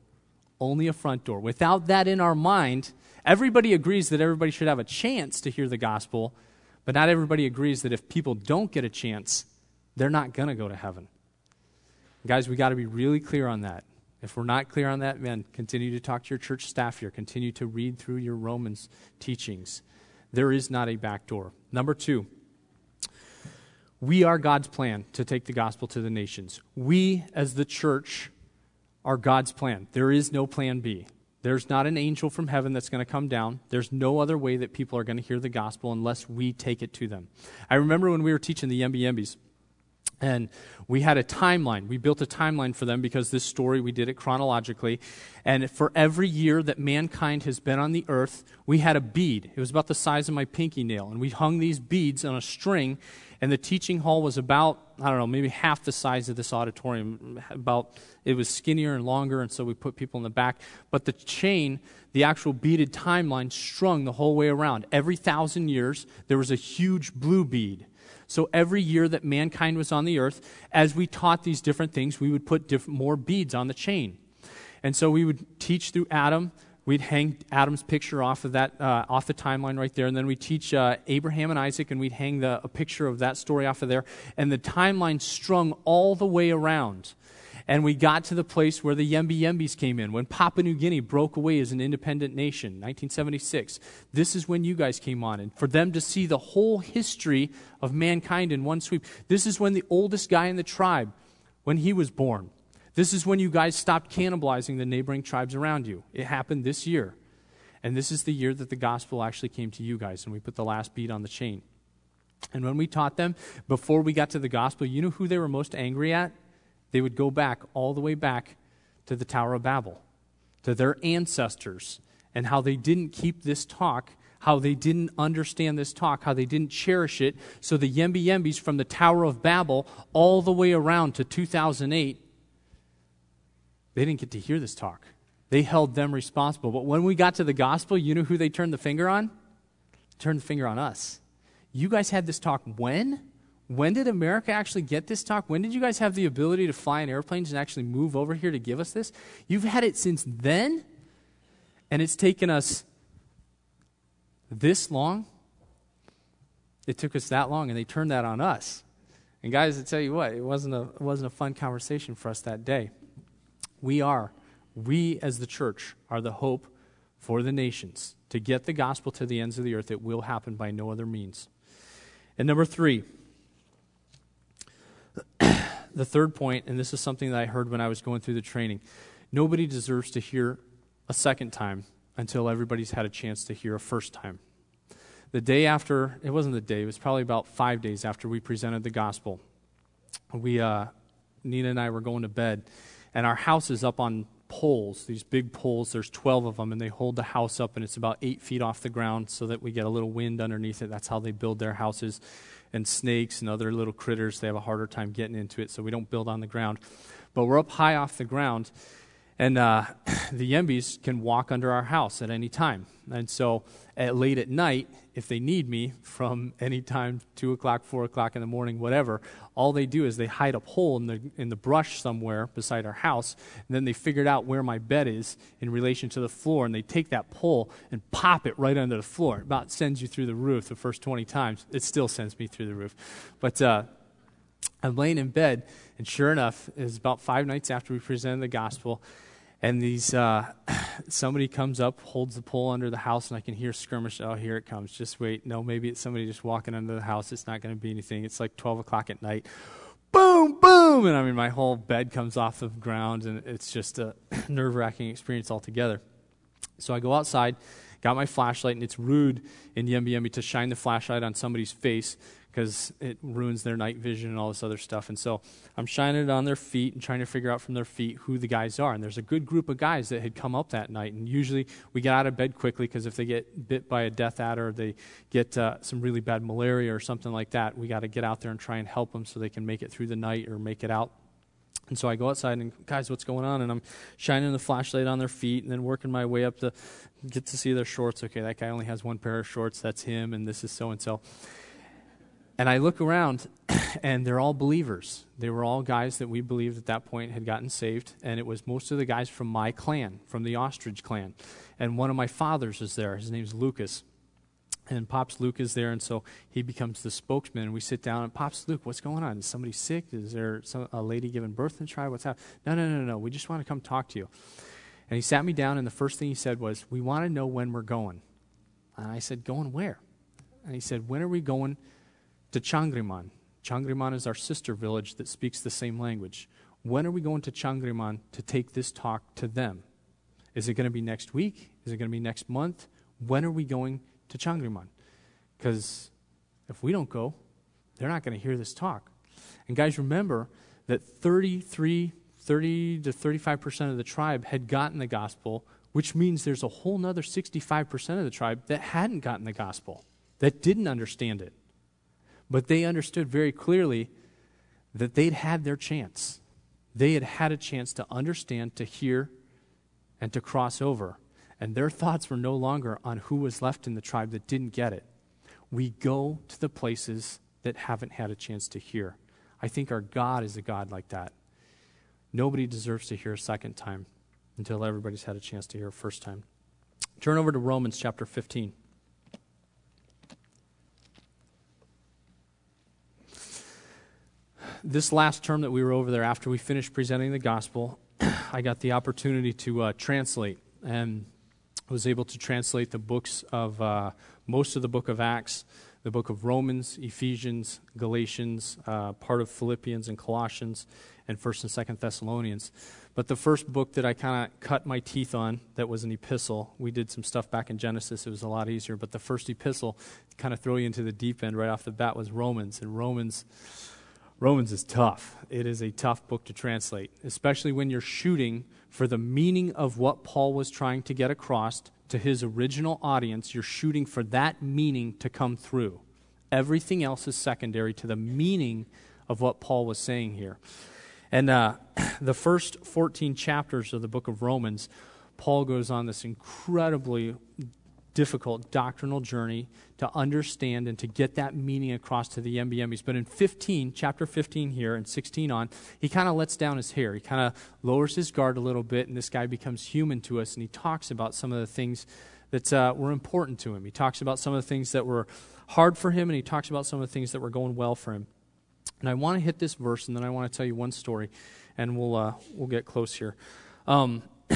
only a front door. Without that in our mind, everybody agrees that everybody should have a chance to hear the gospel, but not everybody agrees that if people don't get a chance, they're not going to go to heaven. Guys, we got to be really clear on that. If we're not clear on that, man, continue to talk to your church staff here. Continue to read through your Romans teachings. There is not a back door. Number two, we are God's plan to take the gospel to the nations. We, as the church, are God's plan. There is no plan B. There's not an angel from heaven that's going to come down. There's no other way that people are going to hear the gospel unless we take it to them. I remember when we were teaching the Yembi Yembis, and we had a timeline. We built a timeline for them because this story, we did it chronologically. And for every year that mankind has been on the earth, we had a bead. It was about the size of my pinky nail. And we hung these beads on a string. And the teaching hall was about, I don't know, maybe half the size of this auditorium. About, it was skinnier and longer. And so we put people in the back. But the chain, the actual beaded timeline, strung the whole way around. Every thousand years, there was a huge blue bead so every year that mankind was on the earth, as we taught these different things, we would put diff- more beads on the chain. And so we would teach through Adam. We'd hang Adam's picture off of that, uh, off the timeline right there, and then we teach uh, Abraham and Isaac, and we'd hang the, a picture of that story off of there, and the timeline strung all the way around. And we got to the place where the Yembi Yembis came in, when Papua New Guinea broke away as an independent nation, 1976. This is when you guys came on. And for them to see the whole history of mankind in one sweep, this is when the oldest guy in the tribe, when he was born. This is when you guys stopped cannibalizing the neighboring tribes around you. It happened this year. And this is the year that the gospel actually came to you guys, and we put the last bead on the chain. And when we taught them, before we got to the gospel, you know who they were most angry at? They would go back, all the way back to the Tower of Babel, to their ancestors, and how they didn't keep this talk, how they didn't understand this talk, how they didn't cherish it. So the Yembi Yembis from the Tower of Babel all the way around to 2008, they didn't get to hear this talk. They held them responsible. But when we got to the gospel, you know who they turned the finger on? Turned the finger on us. You guys had this talk when? When did America actually get this talk? When did you guys have the ability to fly in airplanes and actually move over here to give us this? You've had it since then? And it's taken us this long? It took us that long, and they turned that on us. And guys, I tell you what, it wasn't a, it wasn't a fun conversation for us that day. We are, we as the church, are the hope for the nations. To get the gospel to the ends of the earth, it will happen by no other means. And number three, the third point, and this is something that I heard when I was going through the training nobody deserves to hear a second time until everybody's had a chance to hear a first time. The day after, it wasn't the day, it was probably about five days after we presented the gospel. We, uh, Nina and I were going to bed, and our house is up on poles, these big poles. There's 12 of them, and they hold the house up, and it's about eight feet off the ground so that we get a little wind underneath it. That's how they build their houses. And snakes and other little critters, they have a harder time getting into it, so we don't build on the ground. But we're up high off the ground, and uh, the Yembis can walk under our house at any time. And so at late at night, if they need me from any time, 2 o'clock, 4 o'clock in the morning, whatever, all they do is they hide a pole in the, in the brush somewhere beside our house. And then they figured out where my bed is in relation to the floor. And they take that pole and pop it right under the floor. It about sends you through the roof the first 20 times. It still sends me through the roof. But uh, I'm laying in bed. And sure enough, it was about five nights after we presented the gospel and these uh, somebody comes up holds the pole under the house and i can hear skirmish. Oh here it comes. Just wait. No maybe it's somebody just walking under the house. It's not going to be anything. It's like 12 o'clock at night. Boom boom! And i mean my whole bed comes off the ground and it's just a nerve-wracking experience altogether. So i go outside got my flashlight and it's rude in yembi yembi to shine the flashlight on somebody's face because it ruins their night vision and all this other stuff. And so I'm shining it on their feet and trying to figure out from their feet who the guys are. And there's a good group of guys that had come up that night. And usually we get out of bed quickly because if they get bit by a death adder, they get uh, some really bad malaria or something like that, we got to get out there and try and help them so they can make it through the night or make it out. And so I go outside and, guys, what's going on? And I'm shining the flashlight on their feet and then working my way up to get to see their shorts. Okay, that guy only has one pair of shorts. That's him, and this is so and so. And I look around, and they're all believers. They were all guys that we believed at that point had gotten saved, and it was most of the guys from my clan, from the Ostrich clan. And one of my fathers is there. His name's Lucas. And Pops Luke is there, and so he becomes the spokesman. And we sit down, and Pops Luke, what's going on? Is somebody sick? Is there some, a lady giving birth in the tribe? What's happening? No, no, no, no. We just want to come talk to you. And he sat me down, and the first thing he said was, We want to know when we're going. And I said, Going where? And he said, When are we going to Changriman. Changriman is our sister village that speaks the same language. When are we going to Changriman to take this talk to them? Is it going to be next week? Is it going to be next month? When are we going to Changriman? Because if we don't go, they're not going to hear this talk. And guys, remember that 33, 30 to 35% of the tribe had gotten the gospel, which means there's a whole other 65% of the tribe that hadn't gotten the gospel, that didn't understand it. But they understood very clearly that they'd had their chance. They had had a chance to understand, to hear, and to cross over. And their thoughts were no longer on who was left in the tribe that didn't get it. We go to the places that haven't had a chance to hear. I think our God is a God like that. Nobody deserves to hear a second time until everybody's had a chance to hear a first time. Turn over to Romans chapter 15. This last term that we were over there, after we finished presenting the gospel, I got the opportunity to uh, translate and was able to translate the books of uh, most of the book of Acts, the book of Romans, Ephesians, Galatians, uh, part of Philippians and Colossians, and First and Second Thessalonians. But the first book that I kind of cut my teeth on, that was an epistle. We did some stuff back in Genesis; it was a lot easier. But the first epistle, kind of throw you into the deep end right off the bat, was Romans, and Romans Romans is tough. It is a tough book to translate, especially when you're shooting for the meaning of what Paul was trying to get across to his original audience. You're shooting for that meaning to come through. Everything else is secondary to the meaning of what Paul was saying here. And uh, the first 14 chapters of the book of Romans, Paul goes on this incredibly difficult doctrinal journey to understand and to get that meaning across to the Yembi Yembis. But in 15, chapter 15 here, and 16 on, he kind of lets down his hair. He kind of lowers his guard a little bit, and this guy becomes human to us, and he talks about some of the things that uh, were important to him. He talks about some of the things that were hard for him, and he talks about some of the things that were going well for him. And I want to hit this verse, and then I want to tell you one story, and we'll, uh, we'll get close here. Um,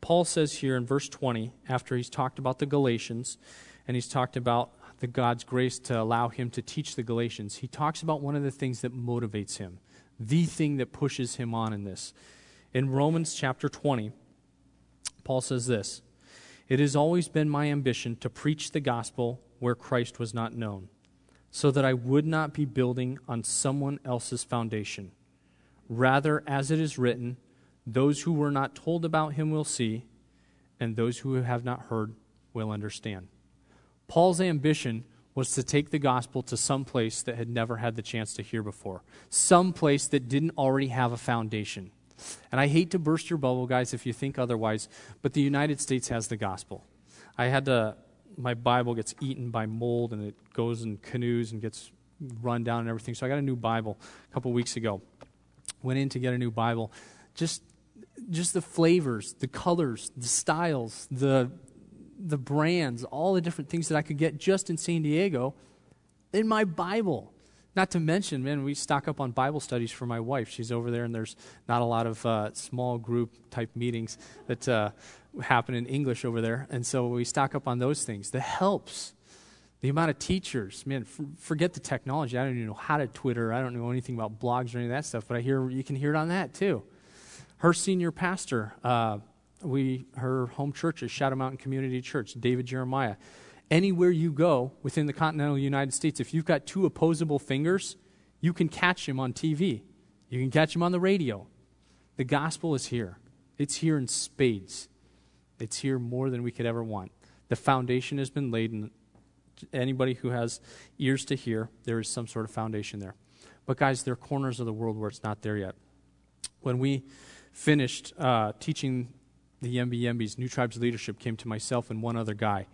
Paul says here in verse 20, after he's talked about the Galatians and he's talked about the God's grace to allow him to teach the Galatians, he talks about one of the things that motivates him, the thing that pushes him on in this. In Romans chapter 20, Paul says this It has always been my ambition to preach the gospel where Christ was not known, so that I would not be building on someone else's foundation. Rather, as it is written, those who were not told about him will see, and those who have not heard will understand. Paul's ambition was to take the gospel to some place that had never had the chance to hear before, some place that didn't already have a foundation. And I hate to burst your bubble, guys, if you think otherwise, but the United States has the gospel. I had to, my Bible gets eaten by mold and it goes in canoes and gets run down and everything. So I got a new Bible a couple weeks ago. Went in to get a new Bible. Just just the flavors, the colors, the styles, the the brands, all the different things that I could get just in San Diego in my Bible. Not to mention, man, we stock up on Bible studies for my wife. She's over there, and there's not a lot of uh, small group type meetings that uh, happen in English over there. And so we stock up on those things. The helps, the amount of teachers, man, f- forget the technology. I don't even know how to Twitter. I don't know anything about blogs or any of that stuff, but I hear you can hear it on that too. Her senior pastor, uh, we her home church is Shadow Mountain Community Church, David Jeremiah. Anywhere you go within the continental United States, if you've got two opposable fingers, you can catch him on TV. You can catch him on the radio. The gospel is here. It's here in spades. It's here more than we could ever want. The foundation has been laid, and anybody who has ears to hear, there is some sort of foundation there. But, guys, there are corners of the world where it's not there yet. When we finished uh, teaching the Yembis, New Tribes leadership came to myself and one other guy.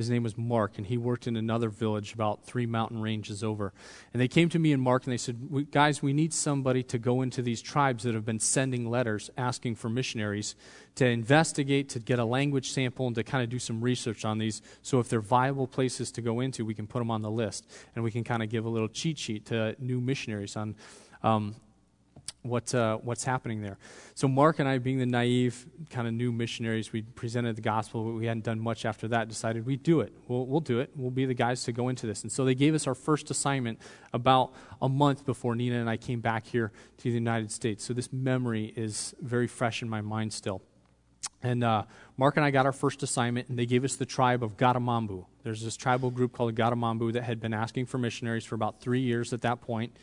His name was Mark, and he worked in another village about three mountain ranges over. And they came to me and Mark, and they said, Guys, we need somebody to go into these tribes that have been sending letters asking for missionaries to investigate, to get a language sample, and to kind of do some research on these. So if they're viable places to go into, we can put them on the list. And we can kind of give a little cheat sheet to new missionaries on um, what, uh, what's happening there. So, Mark and I, being the naive, kind of new missionaries, we presented the gospel, but we hadn't done much after that, decided we'd do it. We'll, we'll do it. We'll be the guys to go into this. And so they gave us our first assignment about a month before Nina and I came back here to the United States. So, this memory is very fresh in my mind still. And uh, Mark and I got our first assignment, and they gave us the tribe of Gatamambu. There's this tribal group called Gatamambu that had been asking for missionaries for about three years at that point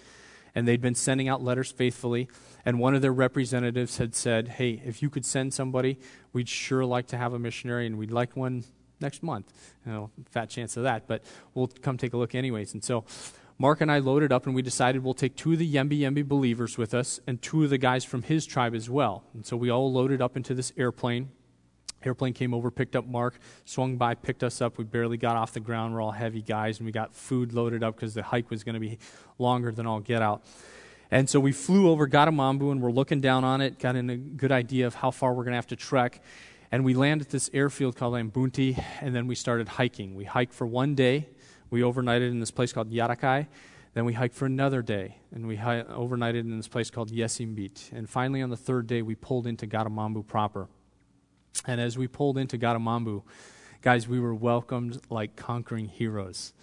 and they'd been sending out letters faithfully. And one of their representatives had said, Hey, if you could send somebody, we'd sure like to have a missionary, and we'd like one next month. You know, fat chance of that, but we'll come take a look anyways. And so Mark and I loaded up, and we decided we'll take two of the Yembi Yembi believers with us and two of the guys from his tribe as well. And so we all loaded up into this airplane. Airplane came over, picked up Mark, swung by, picked us up. We barely got off the ground. We're all heavy guys, and we got food loaded up because the hike was going to be longer than all get out. And so we flew over Gatamambu, and we're looking down on it, got in a good idea of how far we're going to have to trek. And we land at this airfield called Ambunti, and then we started hiking. We hiked for one day. We overnighted in this place called Yarakai. Then we hiked for another day, and we hi- overnighted in this place called Yesimbit. And finally, on the third day, we pulled into Gatamambu proper. And as we pulled into Gatamambu, guys, we were welcomed like conquering heroes.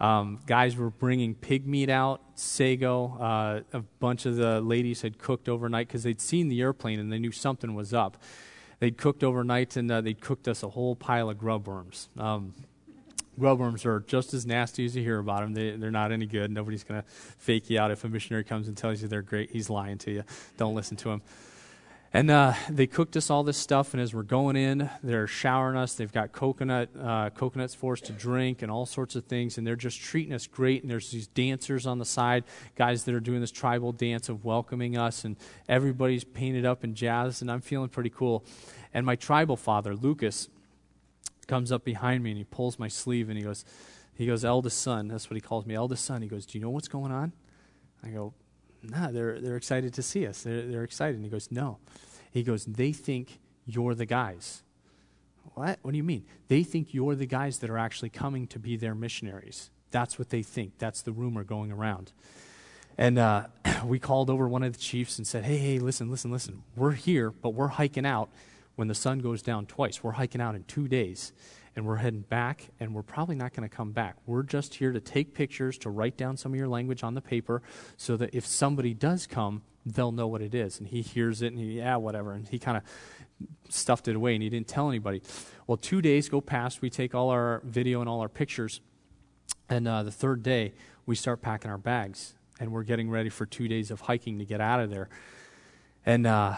Um, guys were bringing pig meat out, sago. Uh, a bunch of the ladies had cooked overnight because they'd seen the airplane and they knew something was up. They'd cooked overnight and uh, they'd cooked us a whole pile of grub worms. Um, grub worms are just as nasty as you hear about them. They, they're not any good. Nobody's going to fake you out. If a missionary comes and tells you they're great, he's lying to you. Don't listen to him. And uh, they cooked us all this stuff, and as we're going in, they're showering us. They've got coconut uh, coconuts for us to drink and all sorts of things, and they're just treating us great. And there's these dancers on the side, guys that are doing this tribal dance of welcoming us, and everybody's painted up in jazz, and I'm feeling pretty cool. And my tribal father, Lucas, comes up behind me and he pulls my sleeve and he goes, he goes, eldest son. That's what he calls me, eldest son. He goes, do you know what's going on? I go, nah, they're, they're excited to see us. They're, they're excited. And he goes, no. He goes, they think you're the guys. What? What do you mean? They think you're the guys that are actually coming to be their missionaries. That's what they think. That's the rumor going around. And uh, we called over one of the chiefs and said, hey, hey, listen, listen, listen. We're here, but we're hiking out when the sun goes down twice. We're hiking out in two days, and we're heading back, and we're probably not going to come back. We're just here to take pictures, to write down some of your language on the paper, so that if somebody does come, they'll know what it is. And he hears it, and he, yeah, whatever. And he kind of stuffed it away, and he didn't tell anybody. Well, two days go past. We take all our video and all our pictures, and uh, the third day, we start packing our bags and we're getting ready for two days of hiking to get out of there. And uh,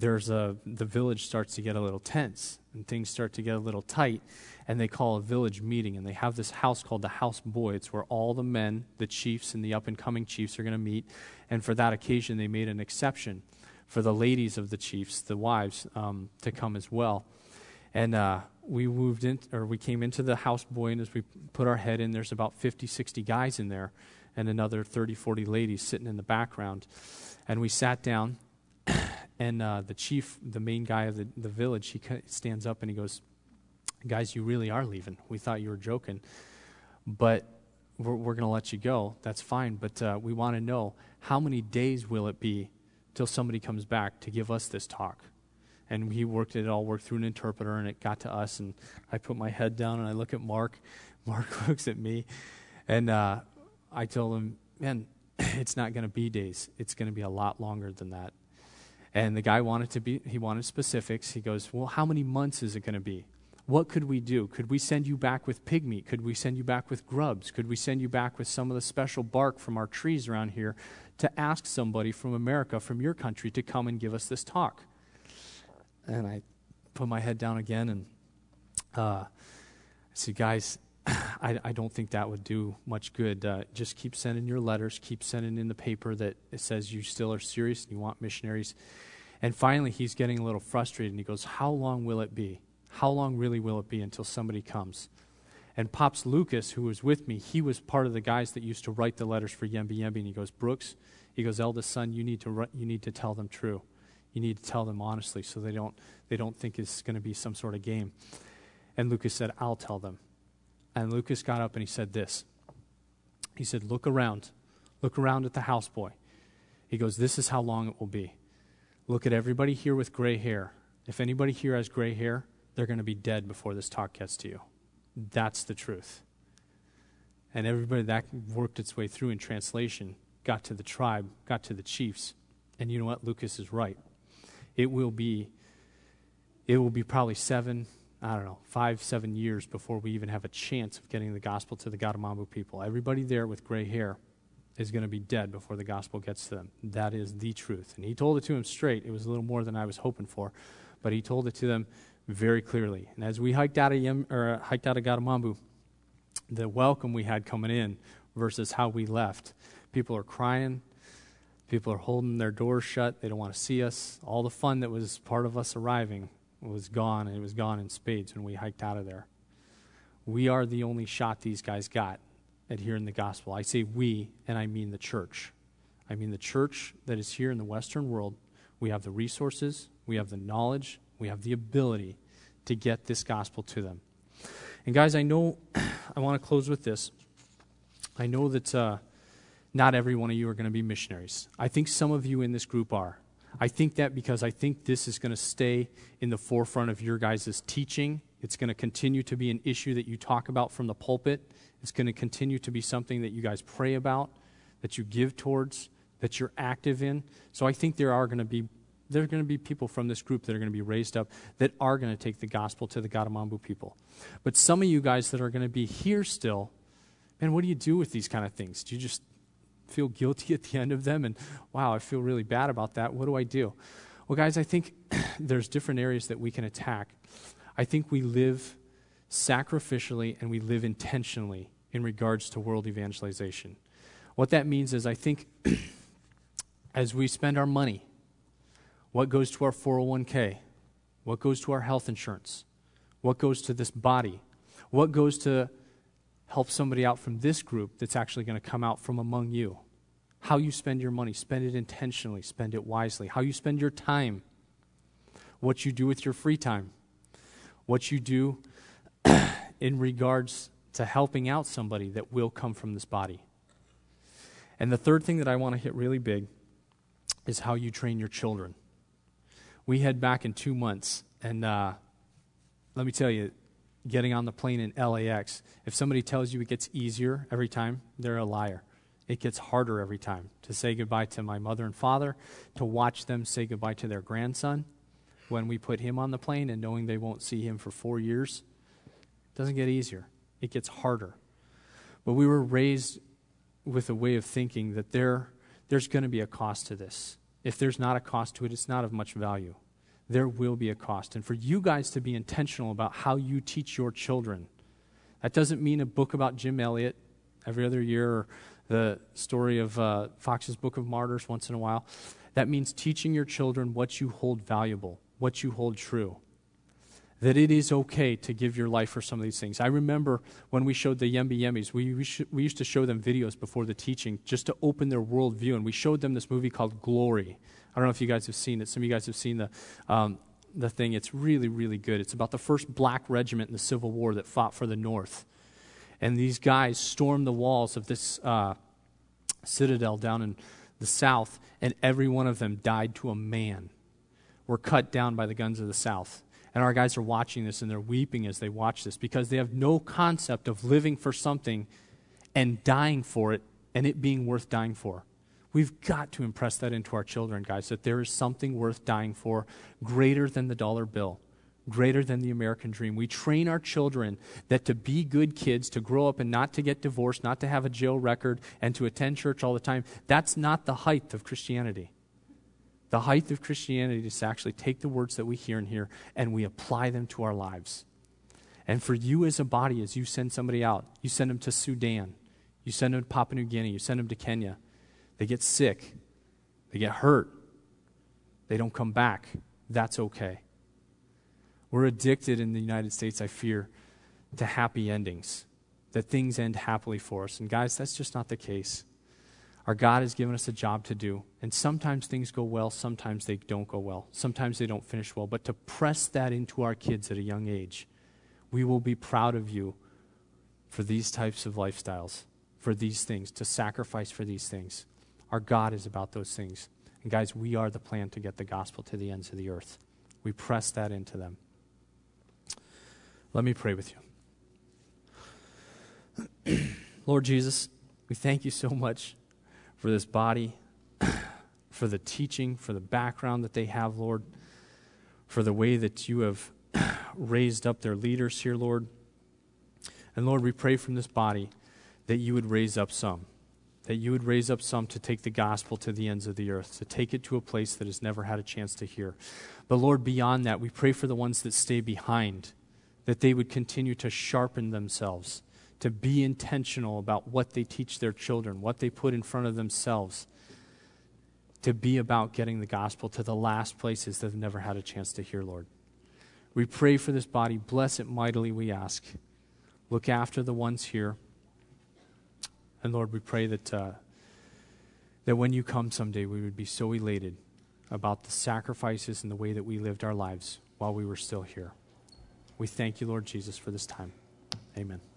there's a the village starts to get a little tense, and things start to get a little tight. And they call a village meeting, and they have this house called the House Boy. It's where all the men, the chiefs, and the up and coming chiefs are going to meet. And for that occasion, they made an exception for the ladies of the chiefs, the wives, um, to come as well. And uh, we moved in, or we came into the house boy, and as we put our head in, there's about 50, 60 guys in there and another 30, 40 ladies sitting in the background. And we sat down, and uh, the chief, the main guy of the, the village, he stands up and he goes, Guys, you really are leaving. We thought you were joking, but we're, we're going to let you go. That's fine, but uh, we want to know how many days will it be till somebody comes back to give us this talk? and he worked it all worked through an interpreter and it got to us and i put my head down and i look at mark mark looks at me and uh, I told him, man, it's not going to be days. It's going to be a lot longer than that. And the guy wanted to be, he wanted specifics. He goes, well, how many months is it going to be? What could we do? Could we send you back with pig meat? Could we send you back with grubs? Could we send you back with some of the special bark from our trees around here to ask somebody from America, from your country, to come and give us this talk? And I put my head down again and uh, I said, guys, I, I, don't think that would do much good. Uh, just keep sending your letters, keep sending in the paper that it says you still are serious and you want missionaries. And finally, he's getting a little frustrated and he goes, How long will it be? How long really will it be until somebody comes? And Pops Lucas, who was with me, he was part of the guys that used to write the letters for Yembi Yembi. And he goes, Brooks, he goes, eldest son, you need to, you need to tell them true. You need to tell them honestly so they don't, they don't think it's going to be some sort of game. And Lucas said, I'll tell them. And Lucas got up and he said this. He said, Look around. Look around at the houseboy. He goes, This is how long it will be. Look at everybody here with gray hair. If anybody here has gray hair, they're going to be dead before this talk gets to you. That's the truth. And everybody that worked its way through in translation got to the tribe, got to the chiefs. And you know what? Lucas is right. It will be it will be probably seven, I don't know, five, seven years before we even have a chance of getting the gospel to the Gatamambu people. Everybody there with gray hair is going to be dead before the gospel gets to them. That is the truth. And he told it to him straight. It was a little more than I was hoping for, but he told it to them very clearly. And as we hiked out of, Yem, or, uh, hiked out of Gatamambu, the welcome we had coming in versus how we left, people are crying. People are holding their doors shut. They don't want to see us. All the fun that was part of us arriving was gone, and it was gone in spades when we hiked out of there. We are the only shot these guys got at hearing the gospel. I say we, and I mean the church. I mean the church that is here in the Western world. We have the resources, we have the knowledge, we have the ability to get this gospel to them. And guys, I know, I want to close with this. I know that uh, not every one of you are going to be missionaries. I think some of you in this group are. I think that because I think this is going to stay in the forefront of your guys' teaching. It's going to continue to be an issue that you talk about from the pulpit. It's going to continue to be something that you guys pray about, that you give towards, that you're active in. So I think there are going to be there are going to be people from this group that are going to be raised up that are going to take the gospel to the Gatamambu people. But some of you guys that are going to be here still, man, what do you do with these kind of things? Do you just feel guilty at the end of them and wow, I feel really bad about that. What do I do? Well, guys, I think there's different areas that we can attack. I think we live sacrificially and we live intentionally in regards to world evangelization. What that means is, I think as we spend our money, what goes to our 401k, what goes to our health insurance, What goes to this body? What goes to help somebody out from this group that's actually going to come out from among you? How you spend your money, spend it intentionally, spend it wisely. How you spend your time, what you do with your free time, what you do in regards to helping out somebody that will come from this body. And the third thing that I want to hit really big is how you train your children. We head back in two months, and uh, let me tell you, getting on the plane in LAX, if somebody tells you it gets easier every time, they're a liar. It gets harder every time to say goodbye to my mother and father, to watch them say goodbye to their grandson when we put him on the plane and knowing they won't see him for four years. It doesn't get easier, it gets harder. But we were raised with a way of thinking that there, there's going to be a cost to this. If there's not a cost to it, it's not of much value. There will be a cost. And for you guys to be intentional about how you teach your children, that doesn't mean a book about Jim Elliot every other year or the story of uh, Fox's Book of Martyrs once in a while. That means teaching your children what you hold valuable, what you hold true that it is okay to give your life for some of these things. I remember when we showed the Yembi Yembis, we, we, sh- we, used to show them videos before the teaching just to open their worldview. And we showed them this movie called Glory. I don't know if you guys have seen it. Some of you guys have seen the, um, the thing. It's really, really good. It's about the first black regiment in the Civil War that fought for the North. And these guys stormed the walls of this uh, citadel down in the South, and every one of them died to a man, were cut down by the guns of the South and our guys are watching this and they're weeping as they watch this because they have no concept of living for something and dying for it and it being worth dying for. We've got to impress that into our children, guys, that there is something worth dying for greater than the dollar bill, greater than the American dream. We train our children that to be good kids, to grow up and not to get divorced, not to have a jail record, and to attend church all the time, that's not the height of Christianity. The height of Christianity is to actually take the words that we hear in here and we apply them to our lives. And for you as a body, as you send somebody out, you send them to Sudan, you send them to Papua New Guinea, you send them to Kenya. They get sick, they get hurt, they don't come back. That's okay. We're addicted in the United States, I fear, to happy endings, that things end happily for us. And guys, that's just not the case. Our God has given us a job to do. And sometimes things go well, sometimes they don't go well. Sometimes they don't finish well. But to press that into our kids at a young age, we will be proud of you for these types of lifestyles, for these things, to sacrifice for these things. Our God is about those things. And guys, we are the plan to get the gospel to the ends of the earth. We press that into them. Let me pray with you. Lord Jesus, we thank you so much for this body, for the teaching, for the background that they have, Lord, for the way that you have raised up their leaders here, Lord. And Lord, we pray from this body that you would raise up some, that you would raise up some to take the gospel to the ends of the earth, to take it to a place that has never had a chance to hear. But Lord, beyond that, we pray for the ones that stay behind, that they would continue to sharpen themselves to be intentional about what they teach their children, what they put in front of themselves, to be about getting the gospel to the last places that have never had a chance to hear, Lord. We pray for this body. Bless it mightily, we ask. Look after the ones here. And Lord, we pray that, uh, that when you come someday, we would be so elated about the sacrifices and the way that we lived our lives while we were still here. We thank you, Lord Jesus, for this time. Amen.